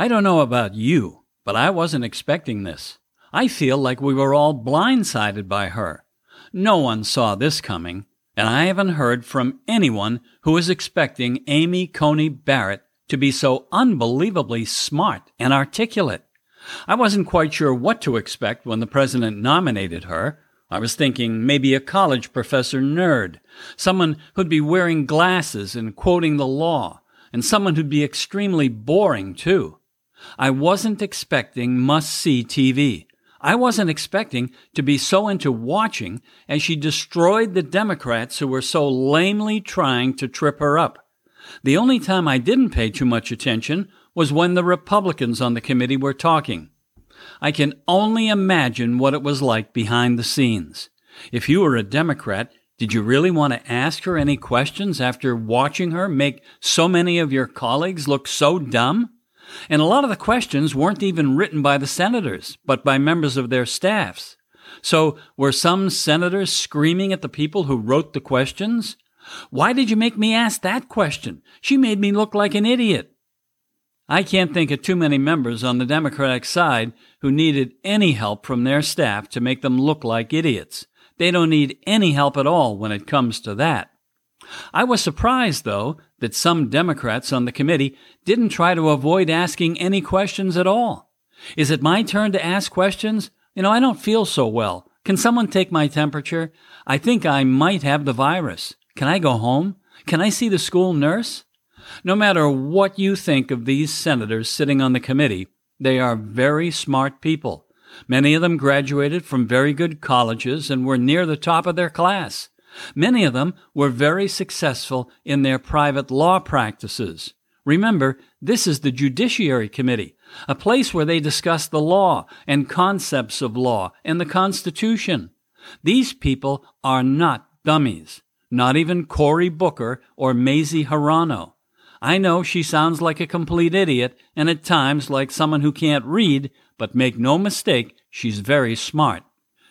I don't know about you, but I wasn't expecting this. I feel like we were all blindsided by her. No one saw this coming, and I haven't heard from anyone who is expecting Amy Coney Barrett to be so unbelievably smart and articulate. I wasn't quite sure what to expect when the president nominated her. I was thinking maybe a college professor nerd, someone who'd be wearing glasses and quoting the law, and someone who'd be extremely boring, too. I wasn't expecting must see TV. I wasn't expecting to be so into watching as she destroyed the Democrats who were so lamely trying to trip her up. The only time I didn't pay too much attention was when the Republicans on the committee were talking. I can only imagine what it was like behind the scenes. If you were a Democrat, did you really want to ask her any questions after watching her make so many of your colleagues look so dumb? And a lot of the questions weren't even written by the senators, but by members of their staffs. So were some senators screaming at the people who wrote the questions? Why did you make me ask that question? She made me look like an idiot. I can't think of too many members on the Democratic side who needed any help from their staff to make them look like idiots. They don't need any help at all when it comes to that. I was surprised, though, that some Democrats on the committee didn't try to avoid asking any questions at all. Is it my turn to ask questions? You know, I don't feel so well. Can someone take my temperature? I think I might have the virus. Can I go home? Can I see the school nurse? No matter what you think of these senators sitting on the committee, they are very smart people. Many of them graduated from very good colleges and were near the top of their class. Many of them were very successful in their private law practices. Remember, this is the Judiciary Committee, a place where they discuss the law and concepts of law and the Constitution. These people are not dummies, not even Cory Booker or Mazie Hirono. I know she sounds like a complete idiot and at times like someone who can't read, but make no mistake, she's very smart.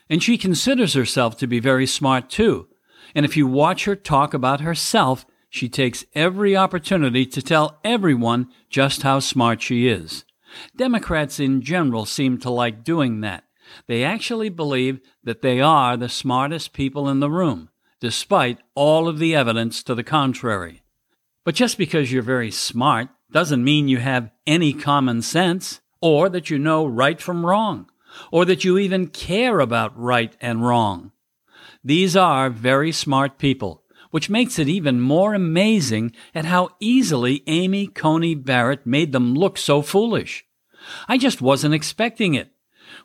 And she considers herself to be very smart too. And if you watch her talk about herself, she takes every opportunity to tell everyone just how smart she is. Democrats in general seem to like doing that. They actually believe that they are the smartest people in the room, despite all of the evidence to the contrary. But just because you're very smart doesn't mean you have any common sense, or that you know right from wrong, or that you even care about right and wrong. These are very smart people, which makes it even more amazing at how easily Amy Coney Barrett made them look so foolish. I just wasn't expecting it.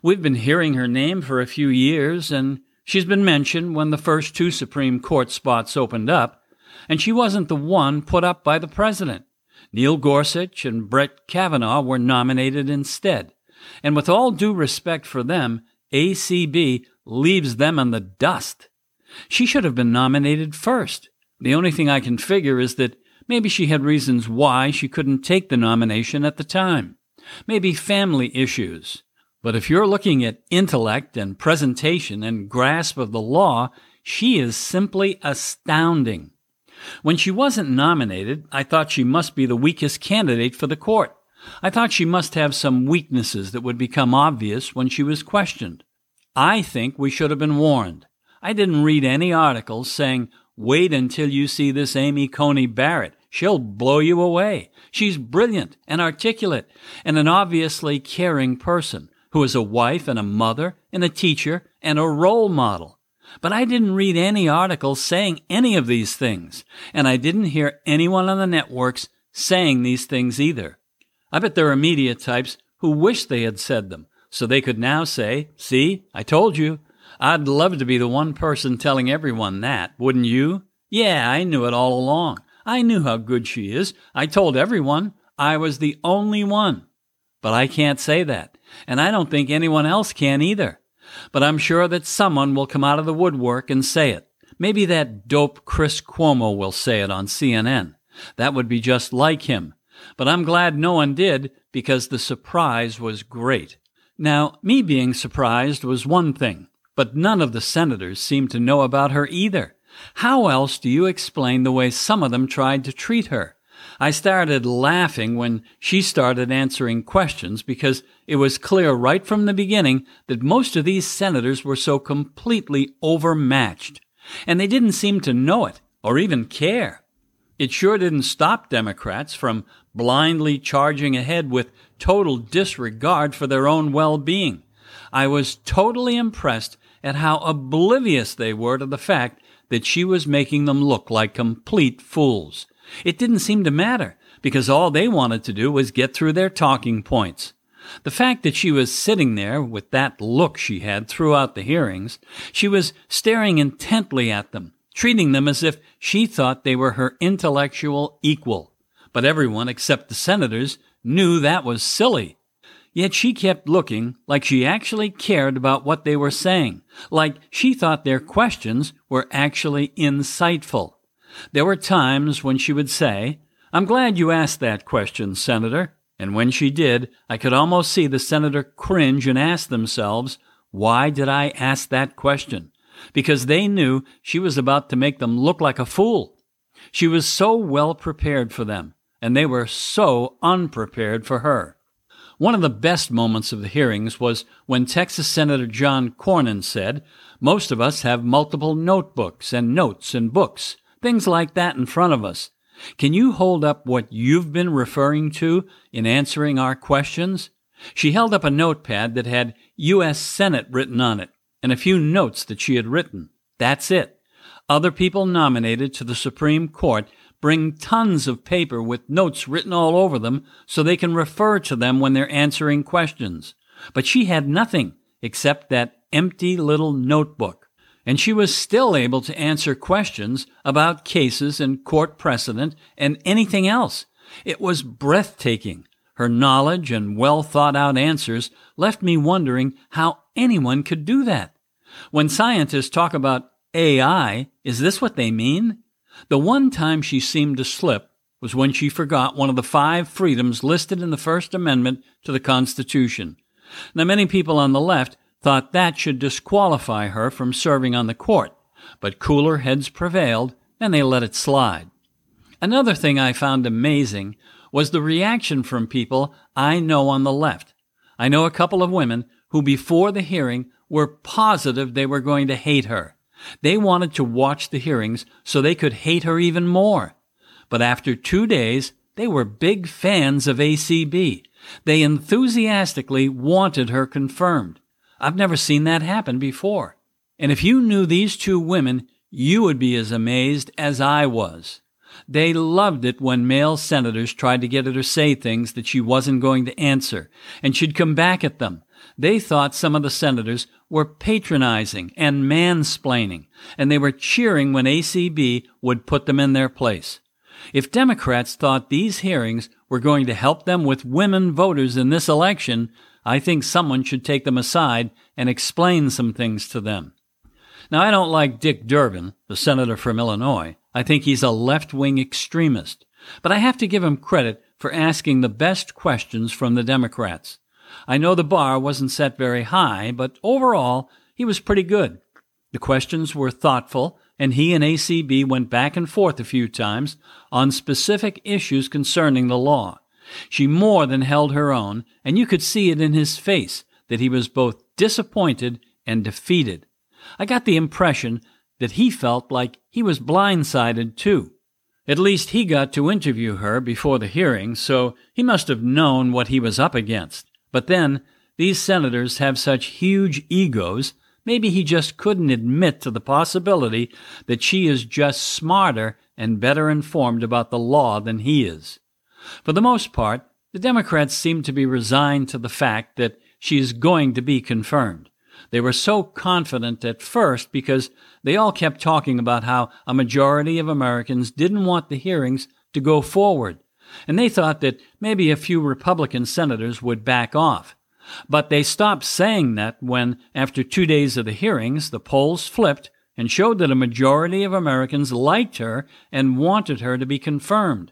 We've been hearing her name for a few years, and she's been mentioned when the first two Supreme Court spots opened up, and she wasn't the one put up by the president. Neil Gorsuch and Brett Kavanaugh were nominated instead. And with all due respect for them, ACB leaves them in the dust. She should have been nominated first. The only thing I can figure is that maybe she had reasons why she couldn't take the nomination at the time. Maybe family issues. But if you're looking at intellect and presentation and grasp of the law, she is simply astounding. When she wasn't nominated, I thought she must be the weakest candidate for the court. I thought she must have some weaknesses that would become obvious when she was questioned. I think we should have been warned. I didn't read any articles saying, wait until you see this Amy Coney Barrett. She'll blow you away. She's brilliant and articulate and an obviously caring person who is a wife and a mother and a teacher and a role model. But I didn't read any articles saying any of these things, and I didn't hear anyone on the networks saying these things either. I bet there are media types who wish they had said them, so they could now say, See, I told you. I'd love to be the one person telling everyone that, wouldn't you? Yeah, I knew it all along. I knew how good she is. I told everyone I was the only one. But I can't say that, and I don't think anyone else can either. But I'm sure that someone will come out of the woodwork and say it. Maybe that dope Chris Cuomo will say it on CNN. That would be just like him. But I'm glad no one did because the surprise was great. Now, me being surprised was one thing, but none of the senators seemed to know about her either. How else do you explain the way some of them tried to treat her? I started laughing when she started answering questions because it was clear right from the beginning that most of these senators were so completely overmatched. And they didn't seem to know it or even care. It sure didn't stop Democrats from blindly charging ahead with total disregard for their own well being. I was totally impressed at how oblivious they were to the fact that she was making them look like complete fools. It didn't seem to matter because all they wanted to do was get through their talking points. The fact that she was sitting there with that look she had throughout the hearings, she was staring intently at them, treating them as if she thought they were her intellectual equal. But everyone except the senators knew that was silly. Yet she kept looking like she actually cared about what they were saying, like she thought their questions were actually insightful. There were times when she would say, I'm glad you asked that question, Senator. And when she did, I could almost see the senator cringe and ask themselves, Why did I ask that question? Because they knew she was about to make them look like a fool. She was so well prepared for them, and they were so unprepared for her. One of the best moments of the hearings was when Texas Senator John Cornyn said, Most of us have multiple notebooks and notes and books, things like that in front of us. Can you hold up what you've been referring to in answering our questions? She held up a notepad that had U.S. Senate written on it and a few notes that she had written. That's it. Other people nominated to the Supreme Court bring tons of paper with notes written all over them so they can refer to them when they're answering questions. But she had nothing except that empty little notebook. And she was still able to answer questions about cases and court precedent and anything else. It was breathtaking. Her knowledge and well thought out answers left me wondering how anyone could do that. When scientists talk about AI, is this what they mean? The one time she seemed to slip was when she forgot one of the five freedoms listed in the First Amendment to the Constitution. Now, many people on the left thought that should disqualify her from serving on the court, but cooler heads prevailed and they let it slide. Another thing I found amazing was the reaction from people I know on the left. I know a couple of women who, before the hearing, were positive they were going to hate her. They wanted to watch the hearings so they could hate her even more. But after two days, they were big fans of ACB. They enthusiastically wanted her confirmed. I've never seen that happen before. And if you knew these two women, you would be as amazed as I was. They loved it when male senators tried to get her to say things that she wasn't going to answer, and she'd come back at them. They thought some of the senators were patronizing and mansplaining, and they were cheering when ACB would put them in their place. If Democrats thought these hearings were going to help them with women voters in this election, I think someone should take them aside and explain some things to them. Now, I don't like Dick Durbin, the senator from Illinois. I think he's a left wing extremist. But I have to give him credit for asking the best questions from the Democrats. I know the bar wasn't set very high, but overall, he was pretty good. The questions were thoughtful, and he and ACB went back and forth a few times on specific issues concerning the law. She more than held her own, and you could see it in his face that he was both disappointed and defeated. I got the impression that he felt like he was blindsided too. At least he got to interview her before the hearing, so he must have known what he was up against. But then, these senators have such huge egos, maybe he just couldn't admit to the possibility that she is just smarter and better informed about the law than he is. For the most part, the Democrats seem to be resigned to the fact that she is going to be confirmed. They were so confident at first because they all kept talking about how a majority of Americans didn't want the hearings to go forward and they thought that maybe a few Republican senators would back off. But they stopped saying that when, after two days of the hearings, the polls flipped and showed that a majority of Americans liked her and wanted her to be confirmed.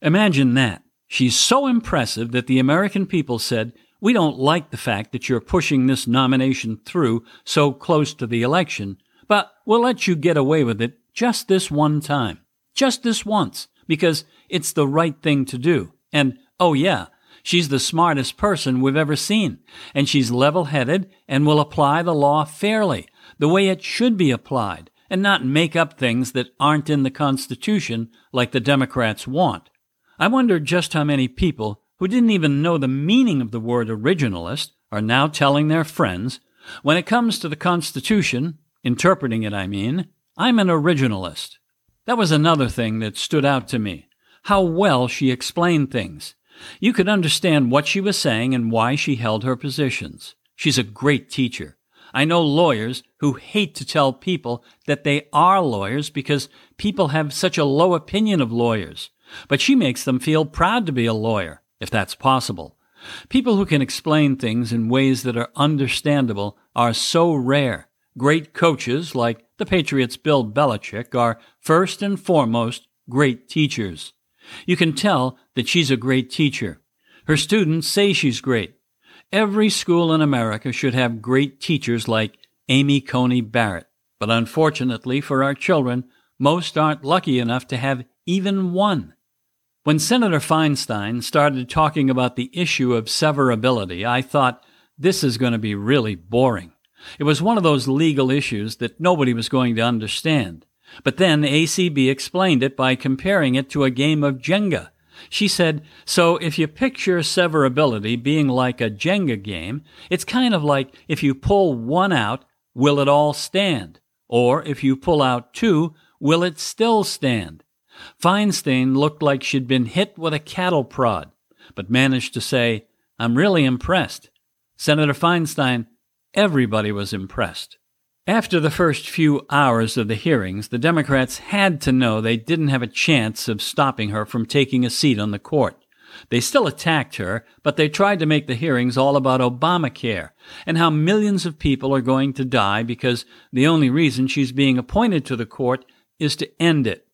Imagine that. She's so impressive that the American people said, We don't like the fact that you're pushing this nomination through so close to the election, but we'll let you get away with it just this one time. Just this once. Because it's the right thing to do. And, oh yeah, she's the smartest person we've ever seen. And she's level headed and will apply the law fairly, the way it should be applied, and not make up things that aren't in the Constitution like the Democrats want. I wonder just how many people who didn't even know the meaning of the word originalist are now telling their friends, when it comes to the Constitution, interpreting it, I mean, I'm an originalist. That was another thing that stood out to me how well she explained things. You could understand what she was saying and why she held her positions. She's a great teacher. I know lawyers who hate to tell people that they are lawyers because people have such a low opinion of lawyers. But she makes them feel proud to be a lawyer, if that's possible. People who can explain things in ways that are understandable are so rare. Great coaches, like the Patriots' Bill Belichick, are first and foremost great teachers. You can tell that she's a great teacher. Her students say she's great. Every school in America should have great teachers like Amy Coney Barrett. But unfortunately for our children, most aren't lucky enough to have even one. When Senator Feinstein started talking about the issue of severability, I thought, this is going to be really boring. It was one of those legal issues that nobody was going to understand. But then ACB explained it by comparing it to a game of Jenga. She said, so if you picture severability being like a Jenga game, it's kind of like if you pull one out, will it all stand? Or if you pull out two, will it still stand? Feinstein looked like she'd been hit with a cattle prod, but managed to say, I'm really impressed. Senator Feinstein, everybody was impressed. After the first few hours of the hearings, the Democrats had to know they didn't have a chance of stopping her from taking a seat on the court. They still attacked her, but they tried to make the hearings all about Obamacare and how millions of people are going to die because the only reason she's being appointed to the court is to end it.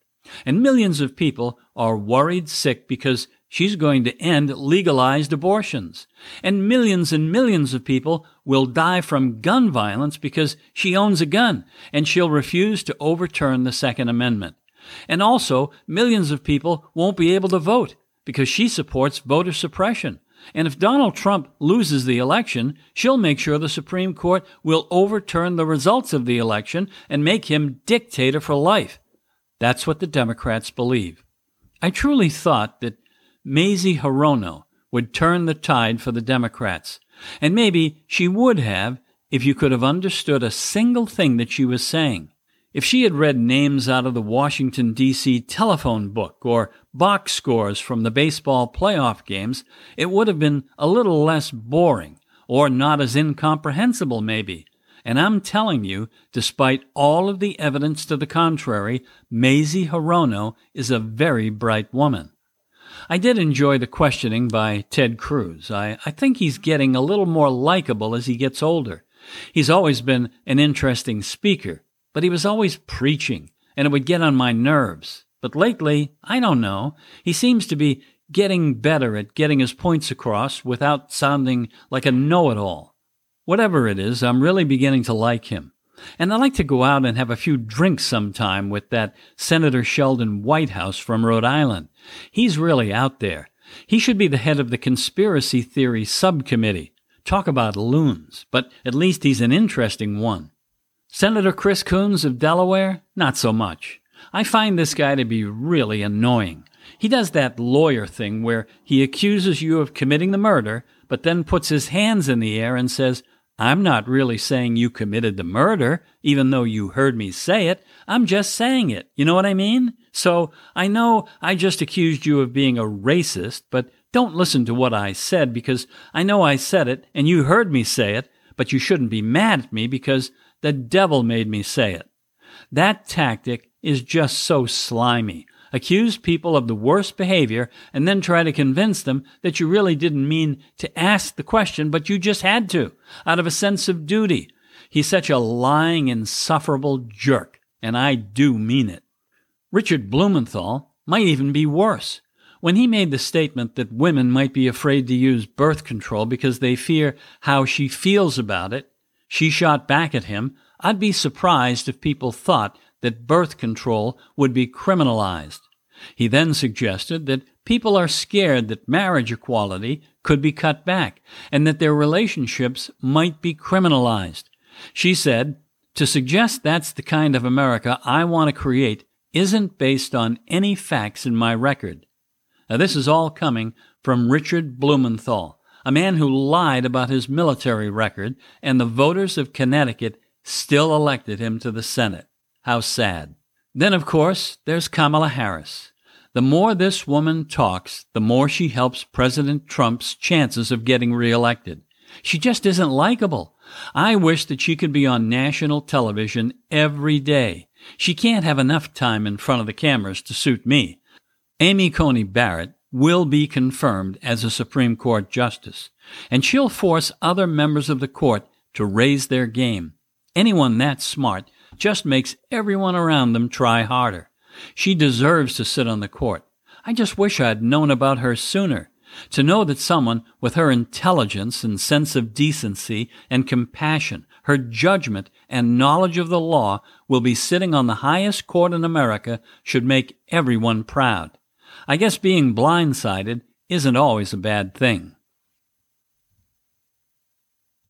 And millions of people are worried sick because She's going to end legalized abortions. And millions and millions of people will die from gun violence because she owns a gun and she'll refuse to overturn the Second Amendment. And also, millions of people won't be able to vote because she supports voter suppression. And if Donald Trump loses the election, she'll make sure the Supreme Court will overturn the results of the election and make him dictator for life. That's what the Democrats believe. I truly thought that Mazie Hirono would turn the tide for the Democrats. And maybe she would have if you could have understood a single thing that she was saying. If she had read names out of the Washington, D.C. telephone book or box scores from the baseball playoff games, it would have been a little less boring or not as incomprehensible, maybe. And I'm telling you, despite all of the evidence to the contrary, Mazie Hirono is a very bright woman. I did enjoy the questioning by Ted Cruz. I, I think he's getting a little more likable as he gets older. He's always been an interesting speaker, but he was always preaching, and it would get on my nerves. But lately, I don't know, he seems to be getting better at getting his points across without sounding like a know it all. Whatever it is, I'm really beginning to like him. And I'd like to go out and have a few drinks sometime with that Senator Sheldon Whitehouse from Rhode Island. He's really out there. He should be the head of the conspiracy theory subcommittee. Talk about loons, but at least he's an interesting one. Senator Chris Coons of Delaware? Not so much. I find this guy to be really annoying. He does that lawyer thing where he accuses you of committing the murder, but then puts his hands in the air and says, I'm not really saying you committed the murder, even though you heard me say it. I'm just saying it. You know what I mean? So I know I just accused you of being a racist, but don't listen to what I said because I know I said it and you heard me say it, but you shouldn't be mad at me because the devil made me say it. That tactic is just so slimy accuse people of the worst behavior, and then try to convince them that you really didn't mean to ask the question, but you just had to, out of a sense of duty. He's such a lying, insufferable jerk, and I do mean it. Richard Blumenthal might even be worse. When he made the statement that women might be afraid to use birth control because they fear how she feels about it, she shot back at him, I'd be surprised if people thought that birth control would be criminalized. He then suggested that people are scared that marriage equality could be cut back and that their relationships might be criminalized. She said, To suggest that's the kind of America I want to create isn't based on any facts in my record. Now, this is all coming from Richard Blumenthal, a man who lied about his military record, and the voters of Connecticut still elected him to the Senate. How sad. Then, of course, there's Kamala Harris. The more this woman talks, the more she helps President Trump's chances of getting reelected. She just isn't likable. I wish that she could be on national television every day. She can't have enough time in front of the cameras to suit me. Amy Coney Barrett will be confirmed as a Supreme Court justice, and she'll force other members of the court to raise their game. Anyone that smart just makes everyone around them try harder. She deserves to sit on the court. I just wish I'd known about her sooner. To know that someone with her intelligence and sense of decency and compassion, her judgment and knowledge of the law will be sitting on the highest court in America should make everyone proud. I guess being blindsided isn't always a bad thing.